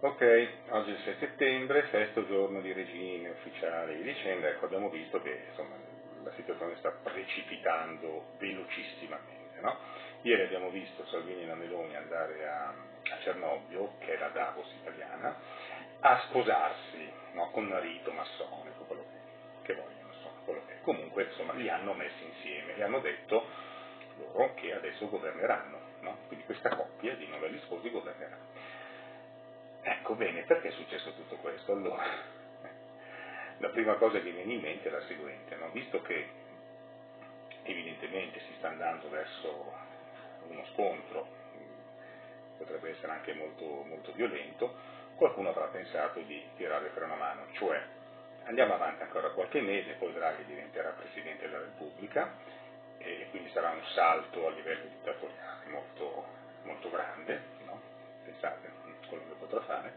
Ok, oggi è il 6 settembre, sesto giorno di regime ufficiale e dicendo, ecco abbiamo visto che insomma, la situazione sta precipitando velocissimamente. No? Ieri abbiamo visto Salvini e la Meloni andare a, a Cernobbio, che la Davos italiana, a sposarsi no? con marito massonico, quello che, che vogliono, insomma, quello che comunque insomma, li hanno messi insieme e hanno detto loro che adesso governeranno, no? quindi questa coppia di novelli sposi governerà. Ecco bene, perché è successo tutto questo? Allora, la prima cosa che viene in mente è la seguente, no? visto che evidentemente si sta andando verso uno scontro, potrebbe essere anche molto, molto violento, qualcuno avrà pensato di tirare per una mano, cioè andiamo avanti ancora qualche mese, poi Draghi diventerà Presidente della Repubblica e quindi sarà un salto a livello dittatoriale molto, molto grande, no? Pensate quello che potrà fare,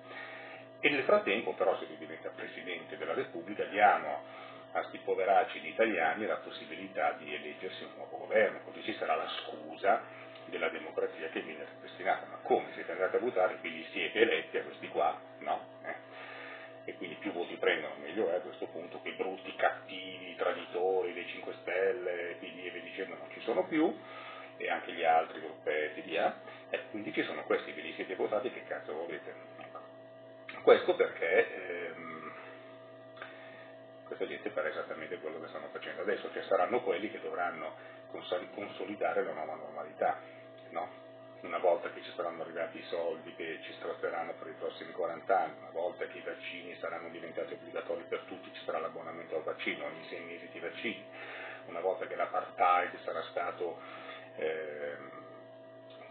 e nel frattempo però se lui diventa Presidente della Repubblica diamo a questi poveracci di italiani la possibilità di eleggersi un nuovo governo, così ci sarà la scusa della democrazia che viene ripristinata. Ma come siete andati a votare, quindi siete eletti a questi qua? No. Eh. E quindi più voti prendono, meglio è a questo punto, quei brutti, cattivi, traditori dei 5 Stelle, PD e via dicendo non ci sono più, e anche gli altri gruppetti di A, e quindi ci sono questi, ve li siete votati, che cazzo volete? Questo perché ehm, questa gente farà esattamente quello che stanno facendo adesso, cioè saranno quelli che dovranno consolidare la nuova normalità, no? una volta che ci saranno arrivati i soldi che ci strozzeranno per i prossimi 40 anni, una volta che i vaccini saranno diventati obbligatori per tutti, ci sarà l'abbonamento al vaccino, ogni sei mesi di vaccini, una volta che l'apartheid sarà stato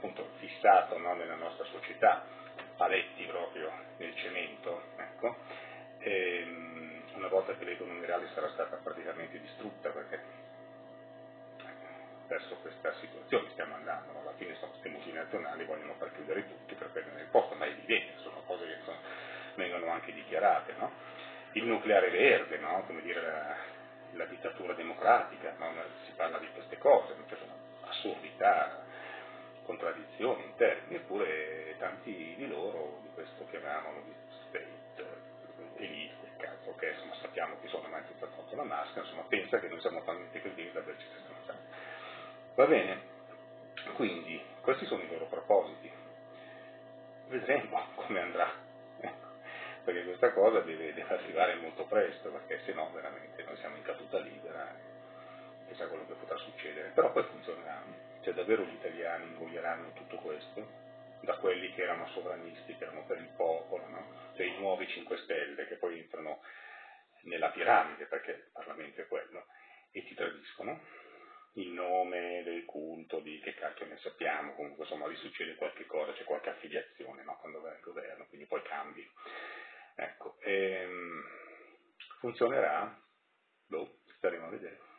appunto fissato no, nella nostra società, paletti proprio nel cemento, ecco, ehm, una volta che l'economia reale sarà stata praticamente distrutta perché verso questa situazione stiamo andando, alla fine sono queste multinazionali vogliono far chiudere tutti per prendere il posto, ma è evidente, sono cose che sono, vengono anche dichiarate, no? Il nucleare verde, no? come dire la, la dittatura democratica, no? Contraddizioni in termini, eppure tanti di loro di questo chiamavano di state, elite, cazzo, che insomma sappiamo chi sono, ma è tutta tolto la maschera, insomma pensa che noi siamo talmente credibili da averci stronzati. Va bene? Quindi, questi sono i loro propositi. Vedremo come andrà. Ecco. Perché questa cosa deve, deve, arrivare molto presto, perché se no veramente noi siamo in caduta libera sa quello che potrà succedere. Però poi funzionerà. Cioè davvero gli italiani ingoieranno tutto questo? Da quelli che erano sovranisti, che erano per il popolo, no? Cioè i nuovi 5 Stelle che poi entrano nella piramide, perché il Parlamento è quello, e ti tradiscono il nome del culto, di che cacchio ne sappiamo, comunque insomma lì succede qualche cosa, c'è qualche affiliazione no? quando va il governo, quindi poi cambi. Ecco, ehm, funzionerà? Boh, staremo a vedere.